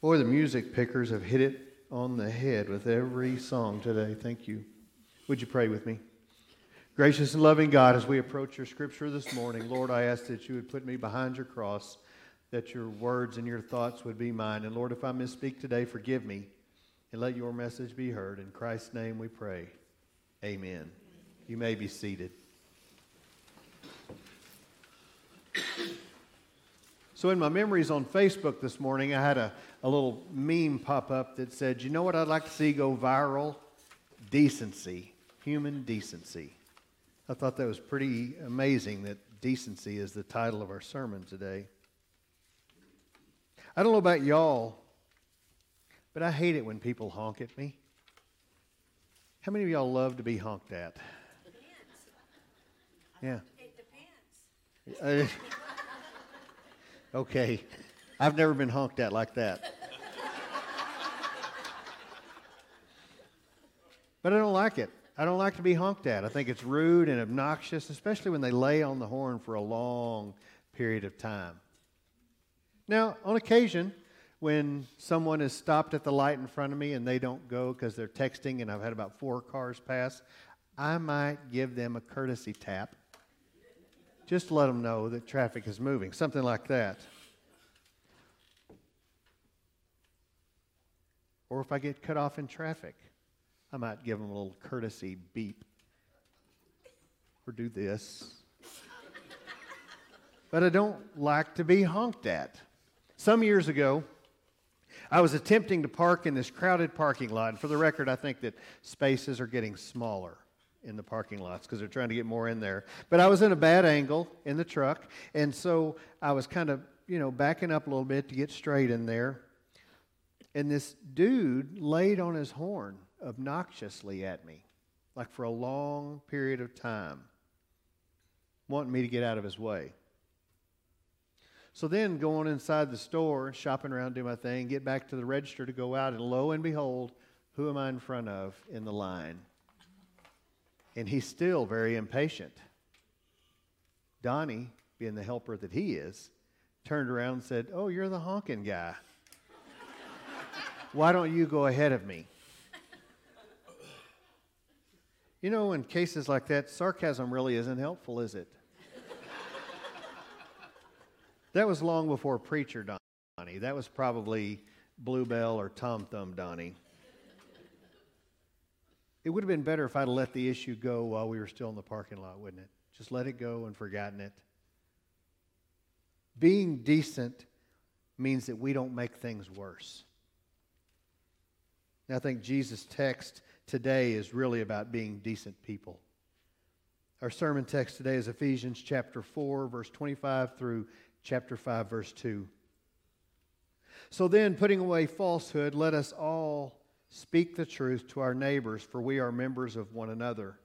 Boy, the music pickers have hit it on the head with every song today. Thank you. Would you pray with me? Gracious and loving God, as we approach your scripture this morning, Lord, I ask that you would put me behind your cross, that your words and your thoughts would be mine. And Lord, if I misspeak today, forgive me and let your message be heard. In Christ's name we pray. Amen. You may be seated. So, in my memories on Facebook this morning, I had a, a little meme pop up that said, You know what I'd like to see go viral? Decency, human decency. I thought that was pretty amazing that decency is the title of our sermon today. I don't know about y'all, but I hate it when people honk at me. How many of y'all love to be honked at? Depends. Yeah. It depends. Uh, Okay. I've never been honked at like that. But I don't like it. I don't like to be honked at. I think it's rude and obnoxious, especially when they lay on the horn for a long period of time. Now, on occasion, when someone is stopped at the light in front of me and they don't go because they're texting and I've had about four cars pass, I might give them a courtesy tap just let them know that traffic is moving, something like that. Or if I get cut off in traffic, I might give them a little courtesy beep or do this. but I don't like to be honked at. Some years ago, I was attempting to park in this crowded parking lot. And for the record, I think that spaces are getting smaller in the parking lots because they're trying to get more in there. But I was in a bad angle in the truck, and so I was kind of, you know, backing up a little bit to get straight in there. And this dude laid on his horn obnoxiously at me, like for a long period of time, wanting me to get out of his way. So then, going inside the store, shopping around, do my thing, get back to the register to go out, and lo and behold, who am I in front of in the line? And he's still very impatient. Donnie, being the helper that he is, turned around and said, Oh, you're the honking guy. Why don't you go ahead of me? You know, in cases like that, sarcasm really isn't helpful, is it? that was long before Preacher Donnie. That was probably Bluebell or Tom Thumb Donnie. It would have been better if I'd let the issue go while we were still in the parking lot, wouldn't it? Just let it go and forgotten it. Being decent means that we don't make things worse. And I think Jesus' text today is really about being decent people. Our sermon text today is Ephesians chapter 4, verse 25 through chapter 5, verse 2. So then, putting away falsehood, let us all Speak the truth to our neighbors, for we are members of one another.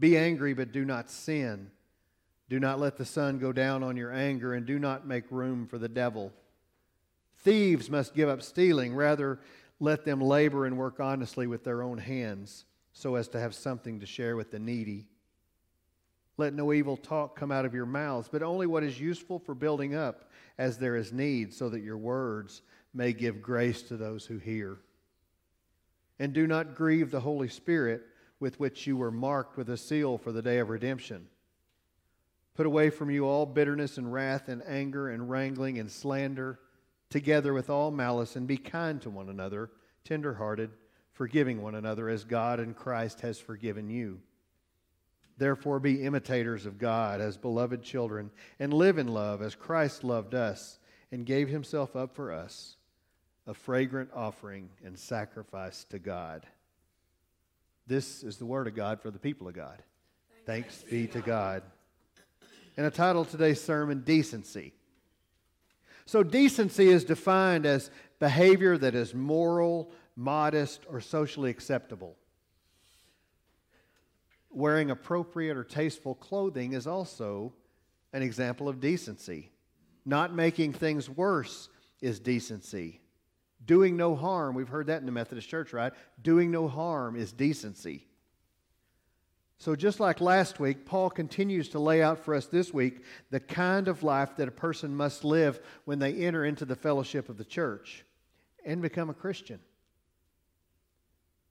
Be angry, but do not sin. Do not let the sun go down on your anger, and do not make room for the devil. Thieves must give up stealing. Rather, let them labor and work honestly with their own hands, so as to have something to share with the needy. Let no evil talk come out of your mouths, but only what is useful for building up as there is need, so that your words may give grace to those who hear. And do not grieve the Holy Spirit with which you were marked with a seal for the day of redemption. Put away from you all bitterness and wrath and anger and wrangling and slander, together with all malice, and be kind to one another, tenderhearted, forgiving one another as God and Christ has forgiven you. Therefore, be imitators of God as beloved children, and live in love as Christ loved us and gave himself up for us a fragrant offering and sacrifice to God. This is the word of God for the people of God. Thanks, Thanks be to God. And a title today's sermon Decency. So, decency is defined as behavior that is moral, modest, or socially acceptable. Wearing appropriate or tasteful clothing is also an example of decency. Not making things worse is decency. Doing no harm, we've heard that in the Methodist Church, right? Doing no harm is decency. So, just like last week, Paul continues to lay out for us this week the kind of life that a person must live when they enter into the fellowship of the church. and become a Christian.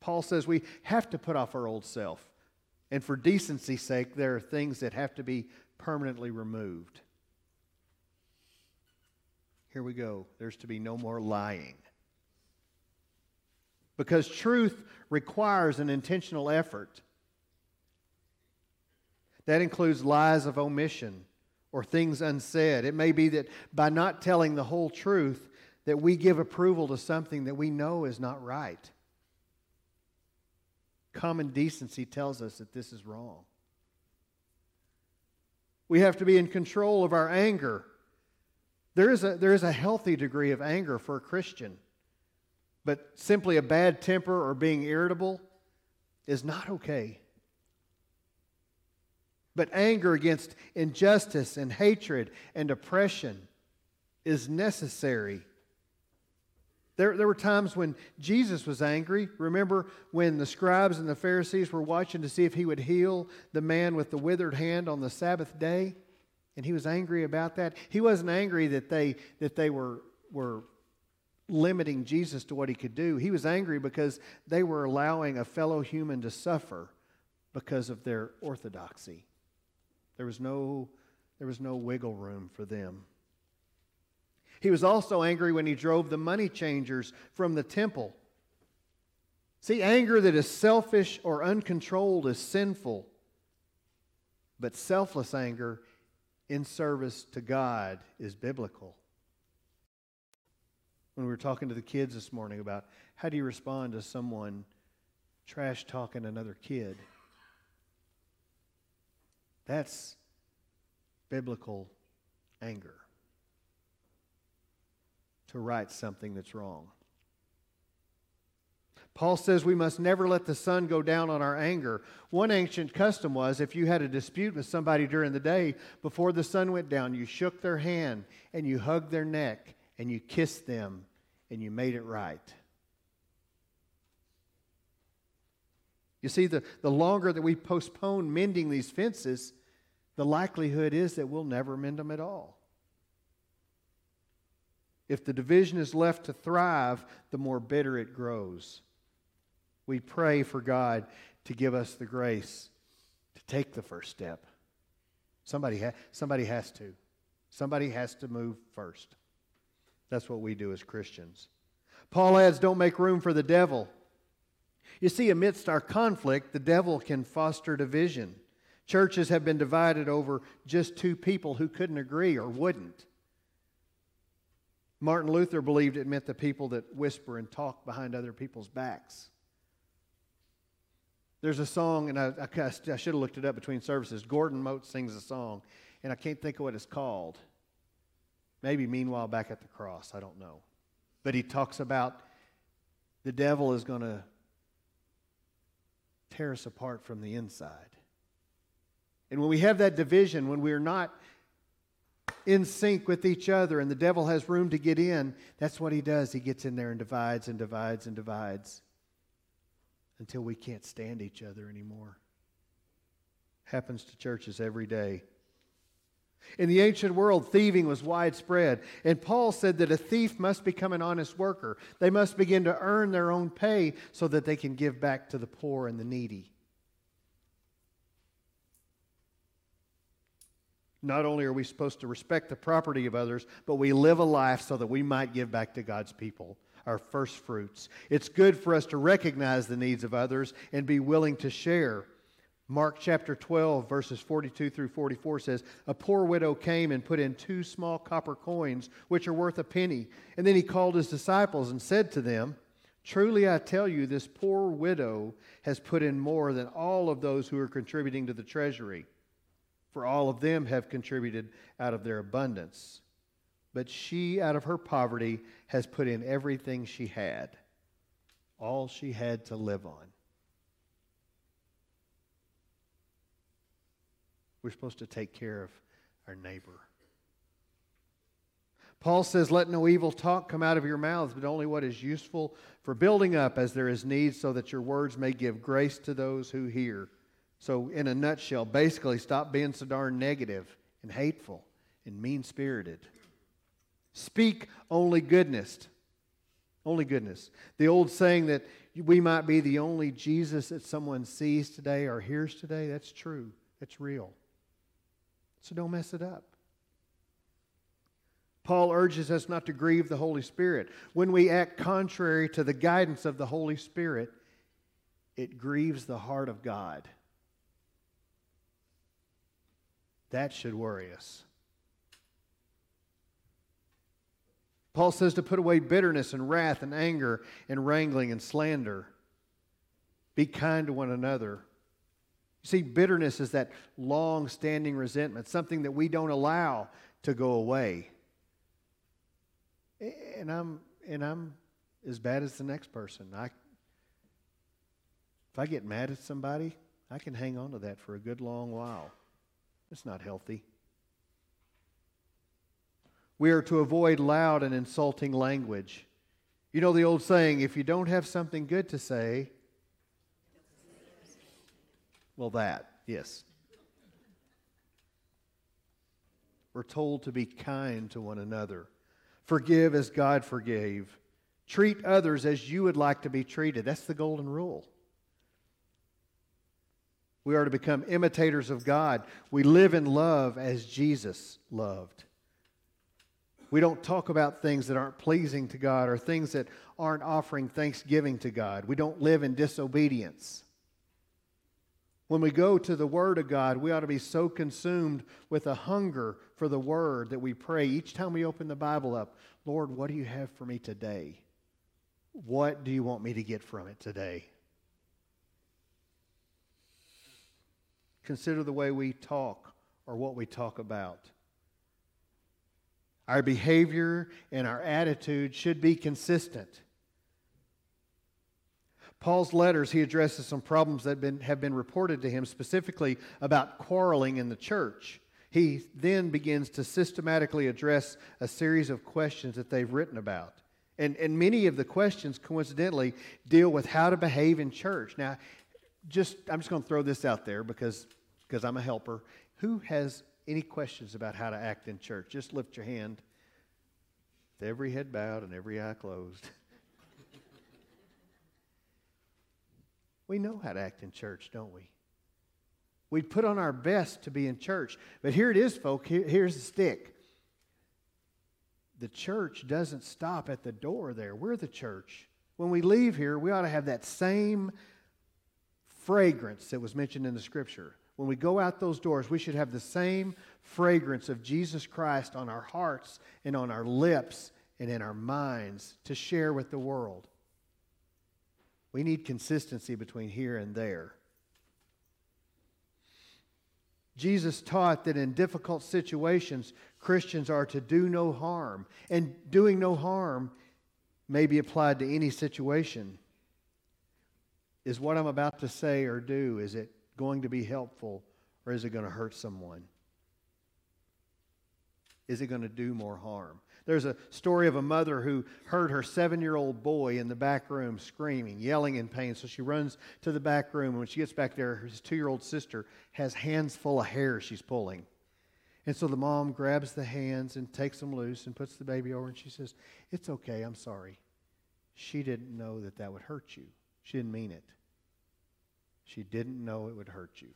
Paul says we have to put off our old self. And for decency's sake, there are things that have to be permanently removed. Here we go. There's to be no more lying. Because truth requires an intentional effort. That includes lies of omission or things unsaid. It may be that by not telling the whole truth that we give approval to something that we know is not right. Common decency tells us that this is wrong. We have to be in control of our anger. There is a, there is a healthy degree of anger for a Christian, but simply a bad temper or being irritable is not okay. But anger against injustice and hatred and oppression is necessary there, there were times when Jesus was angry. Remember when the scribes and the Pharisees were watching to see if he would heal the man with the withered hand on the Sabbath day? And he was angry about that. He wasn't angry that they, that they were, were limiting Jesus to what he could do. He was angry because they were allowing a fellow human to suffer because of their orthodoxy. There was no, there was no wiggle room for them. He was also angry when he drove the money changers from the temple. See, anger that is selfish or uncontrolled is sinful, but selfless anger in service to God is biblical. When we were talking to the kids this morning about how do you respond to someone trash talking another kid, that's biblical anger to right something that's wrong. Paul says we must never let the sun go down on our anger. One ancient custom was if you had a dispute with somebody during the day, before the sun went down, you shook their hand and you hugged their neck and you kissed them and you made it right. You see, the, the longer that we postpone mending these fences, the likelihood is that we'll never mend them at all. If the division is left to thrive, the more bitter it grows. We pray for God to give us the grace to take the first step. Somebody, ha- somebody has to. Somebody has to move first. That's what we do as Christians. Paul adds, don't make room for the devil. You see, amidst our conflict, the devil can foster division. Churches have been divided over just two people who couldn't agree or wouldn't. Martin Luther believed it meant the people that whisper and talk behind other people's backs. There's a song, and I, I, I should have looked it up between services. Gordon Mote sings a song, and I can't think of what it's called. Maybe Meanwhile Back at the Cross, I don't know. But he talks about the devil is going to tear us apart from the inside. And when we have that division, when we're not in sync with each other and the devil has room to get in, that's what he does. He gets in there and divides and divides and divides until we can't stand each other anymore. Happens to churches every day. In the ancient world, thieving was widespread, and Paul said that a thief must become an honest worker. They must begin to earn their own pay so that they can give back to the poor and the needy. Not only are we supposed to respect the property of others, but we live a life so that we might give back to God's people our first fruits. It's good for us to recognize the needs of others and be willing to share. Mark chapter 12, verses 42 through 44 says, A poor widow came and put in two small copper coins, which are worth a penny. And then he called his disciples and said to them, Truly I tell you, this poor widow has put in more than all of those who are contributing to the treasury for all of them have contributed out of their abundance. But she, out of her poverty, has put in everything she had, all she had to live on. We're supposed to take care of our neighbor. Paul says, Let no evil talk come out of your mouths, but only what is useful for building up as there is need, so that your words may give grace to those who hear. So, in a nutshell, basically, stop being so darn negative and hateful and mean spirited. Speak only goodness. Only goodness. The old saying that we might be the only Jesus that someone sees today or hears today, that's true. That's real. So don't mess it up. Paul urges us not to grieve the Holy Spirit. When we act contrary to the guidance of the Holy Spirit, it grieves the heart of God. That should worry us. Paul says to put away bitterness and wrath and anger and wrangling and slander. Be kind to one another. You see, bitterness is that long standing resentment, something that we don't allow to go away. And I'm, and I'm as bad as the next person. I, if I get mad at somebody, I can hang on to that for a good long while. It's not healthy. We are to avoid loud and insulting language. You know the old saying if you don't have something good to say, well, that, yes. We're told to be kind to one another. Forgive as God forgave. Treat others as you would like to be treated. That's the golden rule. We are to become imitators of God. We live in love as Jesus loved. We don't talk about things that aren't pleasing to God or things that aren't offering thanksgiving to God. We don't live in disobedience. When we go to the Word of God, we ought to be so consumed with a hunger for the Word that we pray each time we open the Bible up Lord, what do you have for me today? What do you want me to get from it today? Consider the way we talk or what we talk about. Our behavior and our attitude should be consistent. Paul's letters, he addresses some problems that been, have been reported to him, specifically about quarreling in the church. He then begins to systematically address a series of questions that they've written about. And, and many of the questions, coincidentally, deal with how to behave in church. Now, just I'm just going to throw this out there because, because I'm a helper. Who has any questions about how to act in church? Just lift your hand. With every head bowed and every eye closed. we know how to act in church, don't we? We put on our best to be in church. But here it is, folk. Here, here's the stick. The church doesn't stop at the door there. We're the church. When we leave here, we ought to have that same fragrance that was mentioned in the scripture when we go out those doors, we should have the same fragrance of Jesus Christ on our hearts and on our lips and in our minds to share with the world. We need consistency between here and there. Jesus taught that in difficult situations, Christians are to do no harm. And doing no harm may be applied to any situation. Is what I'm about to say or do, is it going to be helpful or is it going to hurt someone? Is it going to do more harm? There's a story of a mother who heard her seven year old boy in the back room screaming, yelling in pain. So she runs to the back room. And when she gets back there, her two year old sister has hands full of hair she's pulling. And so the mom grabs the hands and takes them loose and puts the baby over. And she says, It's okay. I'm sorry. She didn't know that that would hurt you, she didn't mean it. She didn't know it would hurt you.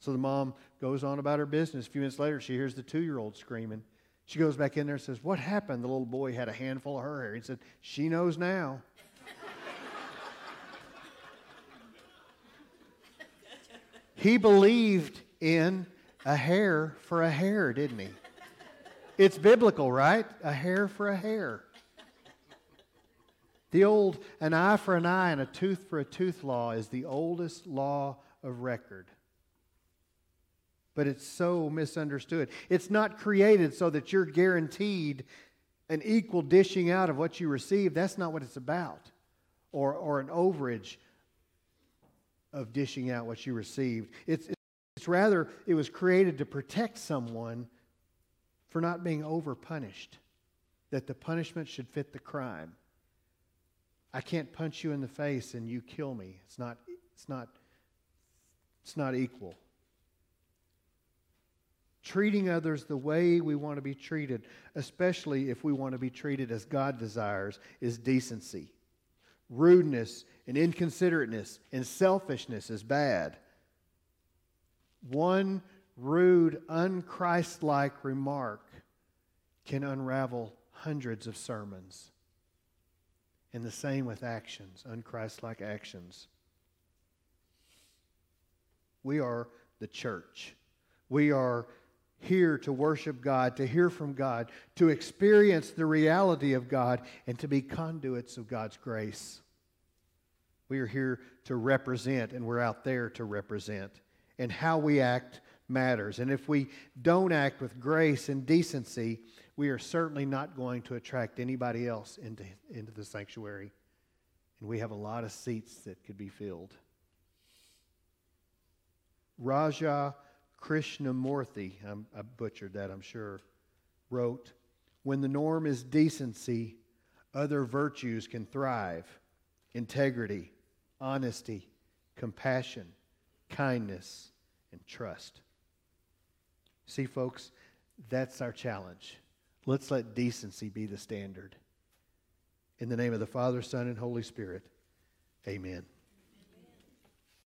So the mom goes on about her business. A few minutes later, she hears the two year old screaming. She goes back in there and says, What happened? The little boy had a handful of her hair. He said, She knows now. he believed in a hair for a hair, didn't he? It's biblical, right? A hair for a hair. The old an eye for an eye and a tooth for a tooth law is the oldest law of record. But it's so misunderstood. It's not created so that you're guaranteed an equal dishing out of what you receive. That's not what it's about. Or, or an overage of dishing out what you received. It's, it's rather, it was created to protect someone for not being over punished, that the punishment should fit the crime. I can't punch you in the face and you kill me. It's not, it's not, it's not equal. treating others the way we want to be treated, especially if we want to be treated as God desires, is decency. Rudeness and inconsiderateness and selfishness is bad. One rude, unchristlike remark can unravel hundreds of sermons. And the same with actions, unchristlike actions. We are the church. We are here to worship God, to hear from God, to experience the reality of God, and to be conduits of God's grace. We are here to represent, and we're out there to represent. And how we act matters. And if we don't act with grace and decency, we are certainly not going to attract anybody else into, into the sanctuary. And we have a lot of seats that could be filled. Raja Krishnamoorthi, I'm, I butchered that, I'm sure, wrote When the norm is decency, other virtues can thrive integrity, honesty, compassion, kindness, and trust. See, folks, that's our challenge. Let's let decency be the standard. In the name of the Father, Son, and Holy Spirit, amen.